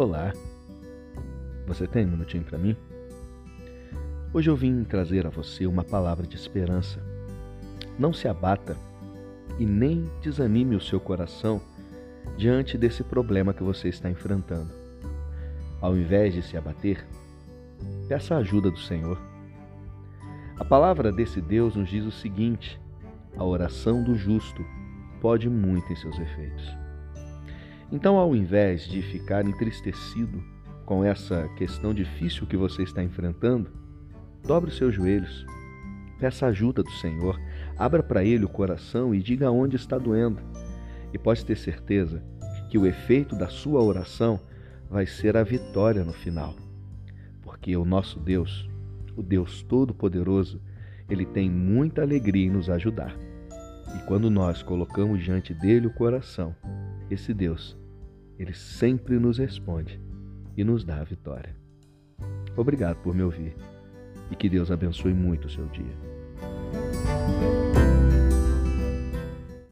Olá, você tem um minutinho para mim? Hoje eu vim trazer a você uma palavra de esperança. Não se abata e nem desanime o seu coração diante desse problema que você está enfrentando. Ao invés de se abater, peça a ajuda do Senhor. A palavra desse Deus nos diz o seguinte: a oração do justo pode muito em seus efeitos. Então, ao invés de ficar entristecido com essa questão difícil que você está enfrentando, dobre os seus joelhos, peça ajuda do Senhor, abra para Ele o coração e diga onde está doendo. E pode ter certeza que o efeito da sua oração vai ser a vitória no final. Porque o nosso Deus, o Deus Todo-Poderoso, ele tem muita alegria em nos ajudar. E quando nós colocamos diante dele o coração, esse Deus ele sempre nos responde e nos dá a vitória. Obrigado por me ouvir e que Deus abençoe muito o seu dia.